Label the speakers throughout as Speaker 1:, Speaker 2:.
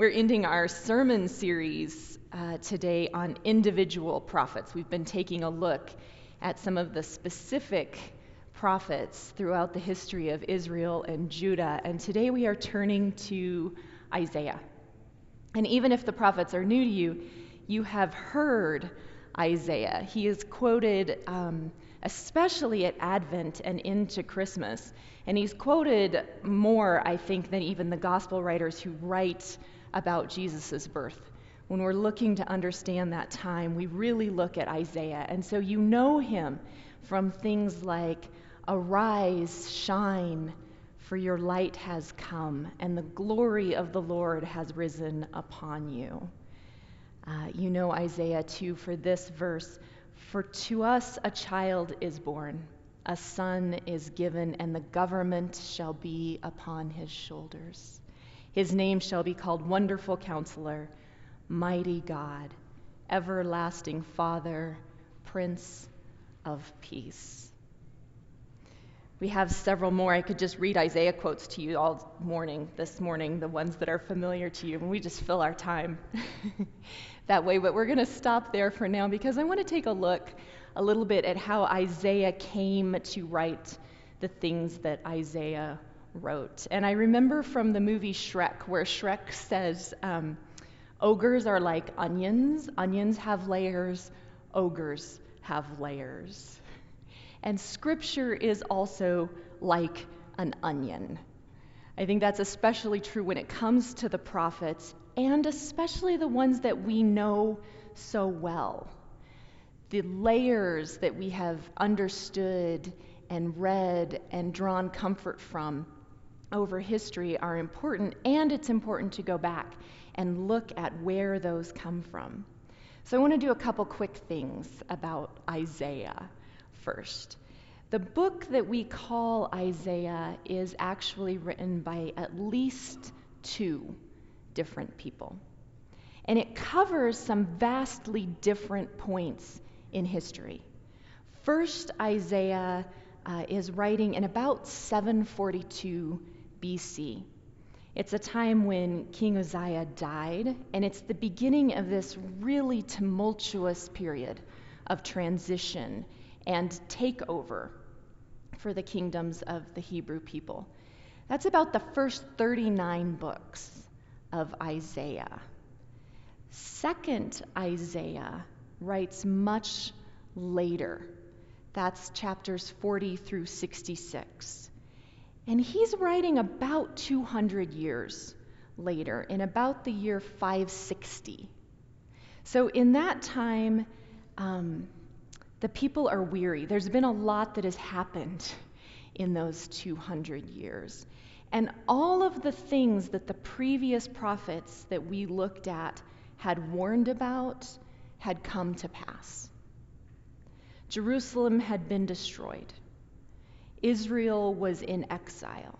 Speaker 1: We're ending our sermon series uh, today on individual prophets. We've been taking a look at some of the specific prophets throughout the history of Israel and Judah, and today we are turning to Isaiah. And even if the prophets are new to you, you have heard Isaiah. He is quoted um, especially at Advent and into Christmas. And he's quoted more, I think, than even the gospel writers who write about Jesus' birth. When we're looking to understand that time, we really look at Isaiah. And so you know him from things like, Arise, shine, for your light has come, and the glory of the Lord has risen upon you. Uh, you know Isaiah 2 for this verse For to us a child is born, a son is given, and the government shall be upon his shoulders. His name shall be called Wonderful Counselor, Mighty God, Everlasting Father, Prince of Peace. We have several more. I could just read Isaiah quotes to you all morning, this morning, the ones that are familiar to you, and we just fill our time that way. But we're going to stop there for now because I want to take a look a little bit at how Isaiah came to write the things that Isaiah wrote. And I remember from the movie Shrek, where Shrek says, um, Ogres are like onions, onions have layers, ogres have layers. And scripture is also like an onion. I think that's especially true when it comes to the prophets, and especially the ones that we know so well. The layers that we have understood and read and drawn comfort from over history are important, and it's important to go back and look at where those come from. So, I want to do a couple quick things about Isaiah first. The book that we call Isaiah is actually written by at least two different people. And it covers some vastly different points in history. First, Isaiah uh, is writing in about 742 BC. It's a time when King Uzziah died, and it's the beginning of this really tumultuous period of transition and takeover for the kingdoms of the Hebrew people. That's about the first 39 books of Isaiah. Second Isaiah writes much later. That's chapters 40 through 66. And he's writing about 200 years later, in about the year 560. So, in that time, um, the people are weary. There's been a lot that has happened in those 200 years. And all of the things that the previous prophets that we looked at had warned about had come to pass. Jerusalem had been destroyed, Israel was in exile.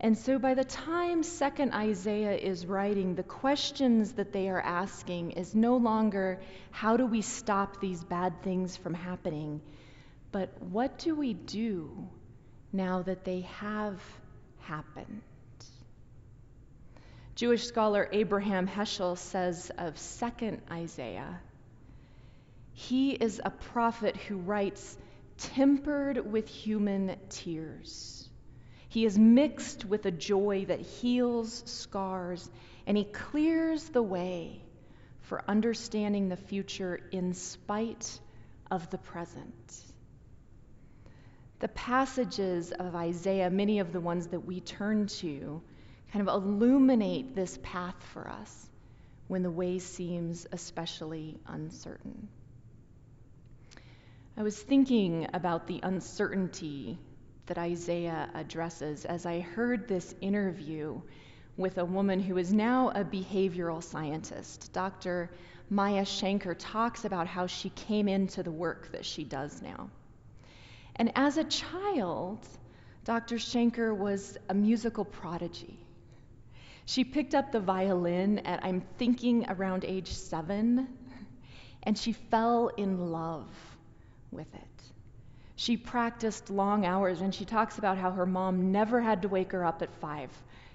Speaker 1: And so by the time second Isaiah is writing, the questions that they are asking is no longer how do we stop these bad things from happening, but what do we do now that they have happened? Jewish scholar Abraham Heschel says of second Isaiah, he is a prophet who writes tempered with human tears he is mixed with a joy that heals scars, and he clears the way for understanding the future in spite of the present. The passages of Isaiah, many of the ones that we turn to, kind of illuminate this path for us when the way seems especially uncertain. I was thinking about the uncertainty that Isaiah addresses as I heard this interview with a woman who is now a behavioral scientist. Dr. Maya Shankar talks about how she came into the work that she does now. And as a child, Dr. Shankar was a musical prodigy. She picked up the violin at, I'm thinking, around age seven, and she fell in love with it. She practiced long hours, and she talks about how her mom never had to wake her up at five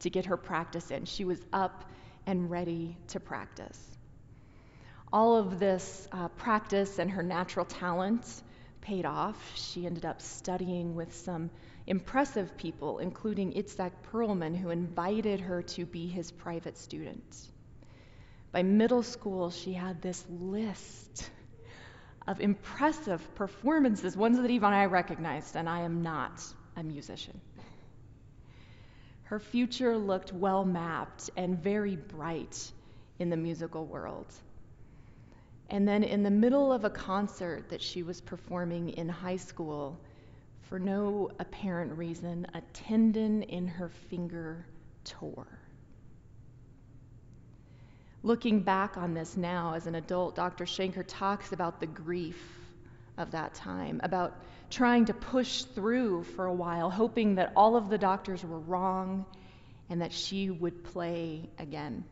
Speaker 1: to get her practice in. She was up and ready to practice. All of this uh, practice and her natural talent paid off. She ended up studying with some impressive people, including Itzhak Perlman, who invited her to be his private student. By middle school, she had this list of impressive performances, ones that even I recognized, and I am not a musician. Her future looked well mapped and very bright in the musical world. And then, in the middle of a concert that she was performing in high school, for no apparent reason, a tendon in her finger tore. Looking back on this now as an adult, Dr. Shankar talks about the grief of that time, about trying to push through for a while, hoping that all of the doctors were wrong and that she would play again.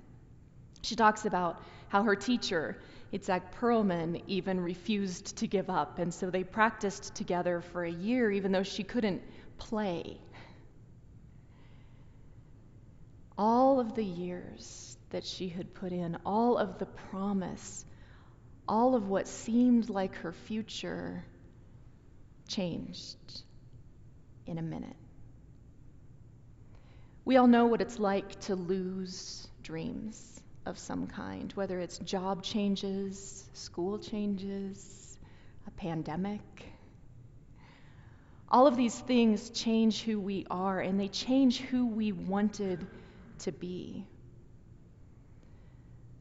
Speaker 1: She talks about how her teacher, Itzhak Perlman, even refused to give up, and so they practiced together for a year, even though she couldn't play. All of the years that she had put in, all of the promise, all of what seemed like her future changed in a minute. We all know what it's like to lose dreams of some kind, whether it's job changes, school changes, a pandemic. All of these things change who we are, and they change who we wanted to be.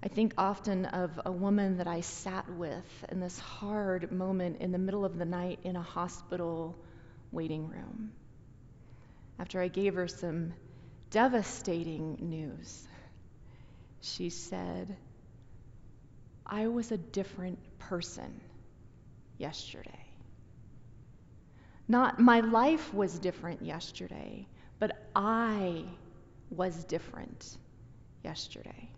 Speaker 1: I think often of a woman that I sat with in this hard moment in the middle of the night in a hospital waiting room. After I gave her some devastating news, she said, I was a different person yesterday. Not my life was different yesterday, but I was different yesterday.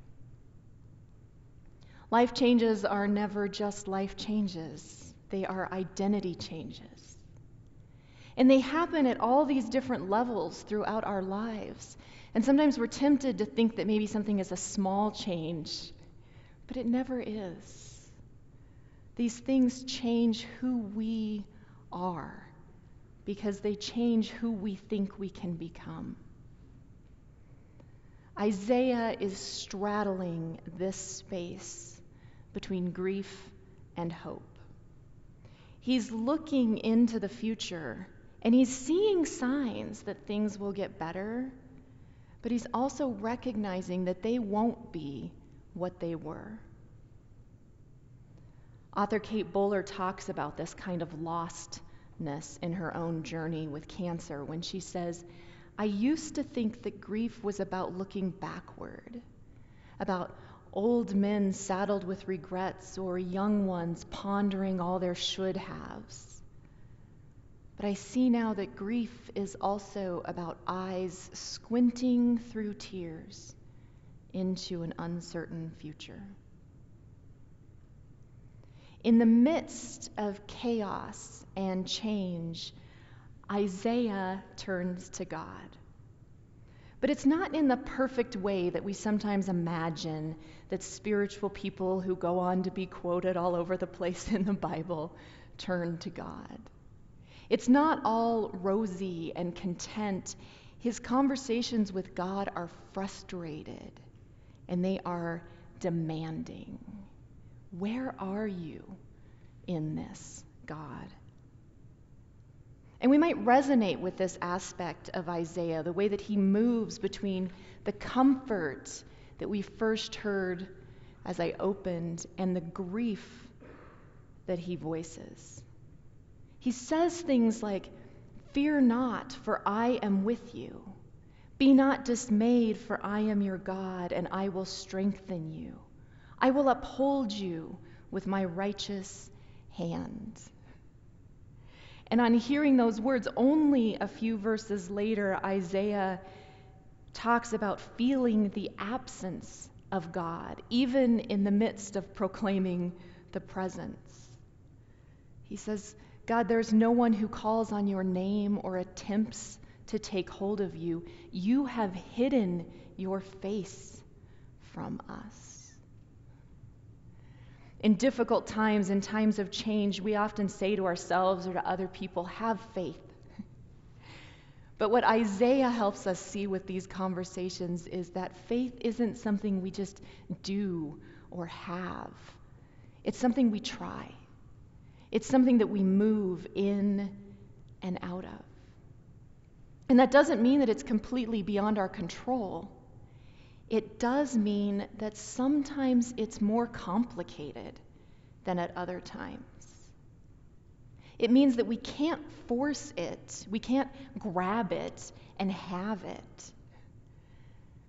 Speaker 1: Life changes are never just life changes, they are identity changes. And they happen at all these different levels throughout our lives. And sometimes we're tempted to think that maybe something is a small change, but it never is. These things change who we are because they change who we think we can become. Isaiah is straddling this space between grief and hope. He's looking into the future and he's seeing signs that things will get better, but he's also recognizing that they won't be what they were. Author Kate Bowler talks about this kind of lostness in her own journey with cancer when she says, I used to think that grief was about looking backward, about old men saddled with regrets or young ones pondering all their should haves. But I see now that grief is also about eyes squinting through tears into an uncertain future. In the midst of chaos and change, Isaiah turns to God. But it's not in the perfect way that we sometimes imagine that spiritual people who go on to be quoted all over the place in the Bible turn to God. It's not all rosy and content. His conversations with God are frustrated and they are demanding. Where are you in this, God? And we might resonate with this aspect of Isaiah, the way that he moves between the comfort that we first heard as I opened and the grief that he voices. He says things like, Fear not, for I am with you. Be not dismayed, for I am your God, and I will strengthen you. I will uphold you with my righteous hand. And on hearing those words, only a few verses later, Isaiah talks about feeling the absence of God, even in the midst of proclaiming the presence. He says, God, there's no one who calls on your name or attempts to take hold of you. You have hidden your face from us. In difficult times, in times of change, we often say to ourselves or to other people, have faith. But what Isaiah helps us see with these conversations is that faith isn't something we just do or have, it's something we try. It's something that we move in and out of. And that doesn't mean that it's completely beyond our control. It does mean that sometimes it's more complicated than at other times. It means that we can't force it, we can't grab it and have it,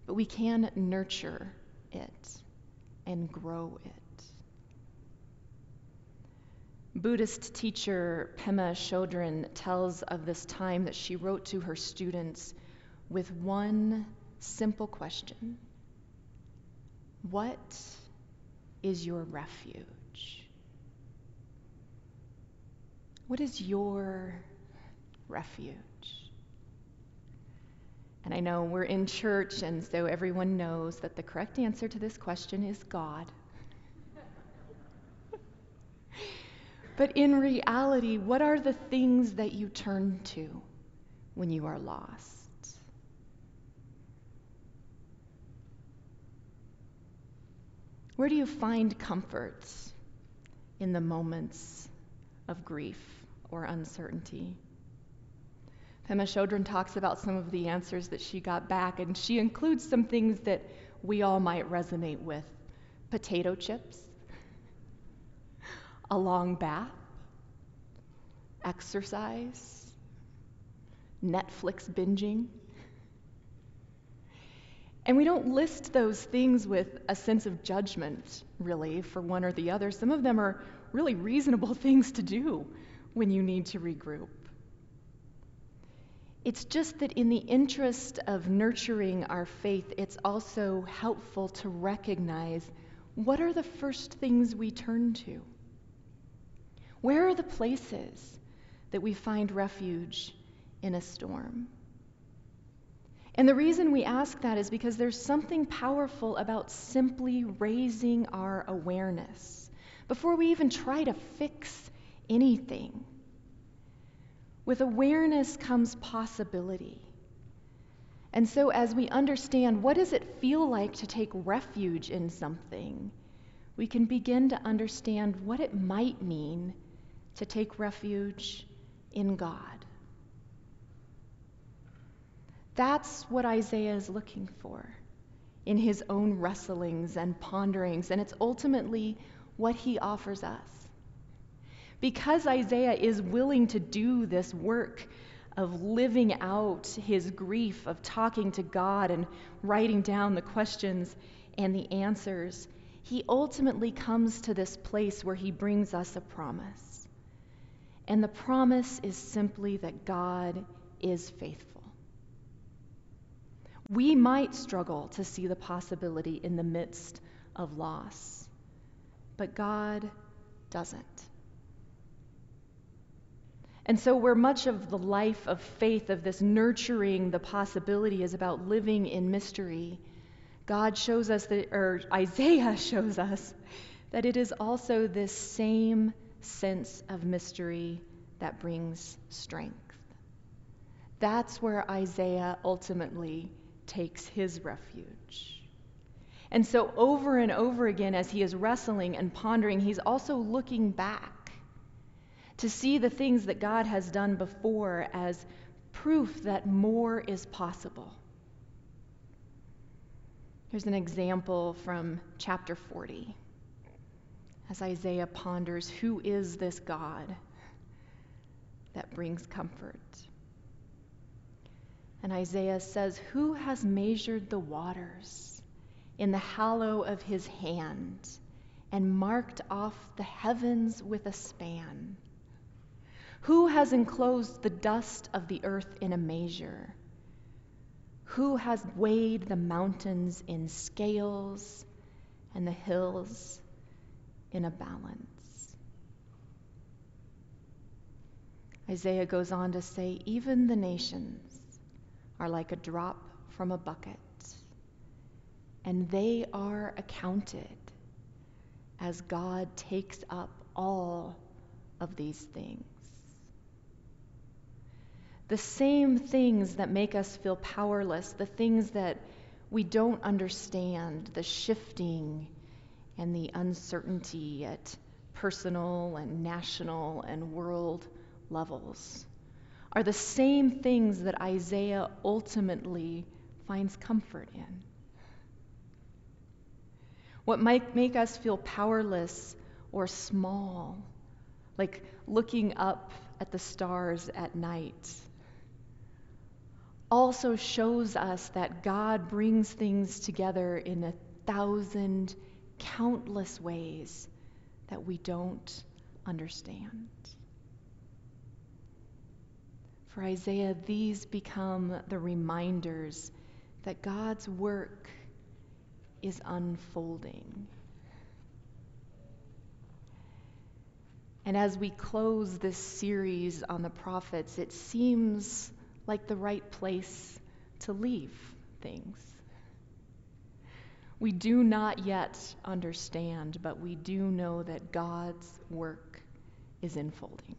Speaker 1: but we can nurture it and grow it. Buddhist teacher Pema Chodron tells of this time that she wrote to her students with one simple question What is your refuge? What is your refuge? And I know we're in church, and so everyone knows that the correct answer to this question is God. But in reality, what are the things that you turn to when you are lost? Where do you find comfort in the moments of grief or uncertainty? Pema Chodron talks about some of the answers that she got back, and she includes some things that we all might resonate with potato chips, a long bath, exercise, Netflix binging. And we don't list those things with a sense of judgment, really, for one or the other. Some of them are really reasonable things to do when you need to regroup. It's just that in the interest of nurturing our faith, it's also helpful to recognize what are the first things we turn to? Where are the places that we find refuge in a storm? And the reason we ask that is because there's something powerful about simply raising our awareness before we even try to fix anything. With awareness comes possibility. And so, as we understand what does it feel like to take refuge in something, we can begin to understand what it might mean to take refuge in God. That's what Isaiah is looking for in his own wrestlings and ponderings, and it's ultimately what he offers us. Because Isaiah is willing to do this work of living out his grief, of talking to God and writing down the questions and the answers, he ultimately comes to this place where he brings us a promise. And the promise is simply that God is faithful. We might struggle to see the possibility in the midst of loss, but God doesn't. And so, where much of the life of faith, of this nurturing the possibility, is about living in mystery, God shows us that, or Isaiah shows us, that it is also this same sense of mystery that brings strength. That's where Isaiah ultimately takes his refuge. And so, over and over again, as he is wrestling and pondering, he's also looking back to see the things that God has done before as proof that more is possible. Here's an example from chapter 40 as Isaiah ponders who is this God that brings comfort. And Isaiah says, Who has measured the waters in the hollow of his hand and marked off the heavens with a span? Who has enclosed the dust of the earth in a measure? Who has weighed the mountains in scales and the hills in a balance? Isaiah goes on to say, Even the nations are like a drop from a bucket, and they are accounted as God takes up all of these things. The same things that make us feel powerless, the things that we don't understand, the shifting and the uncertainty at personal and national and world levels are the same things that Isaiah ultimately finds comfort in. What might make us feel powerless or small, like looking up at the stars at night, also shows us that God brings things together in a thousand, countless ways that we don't understand. For Isaiah, these become the reminders that God's work is unfolding. And as we close this series on the prophets, it seems like the right place to leave things. We do not yet understand, but we do know that God's work is unfolding.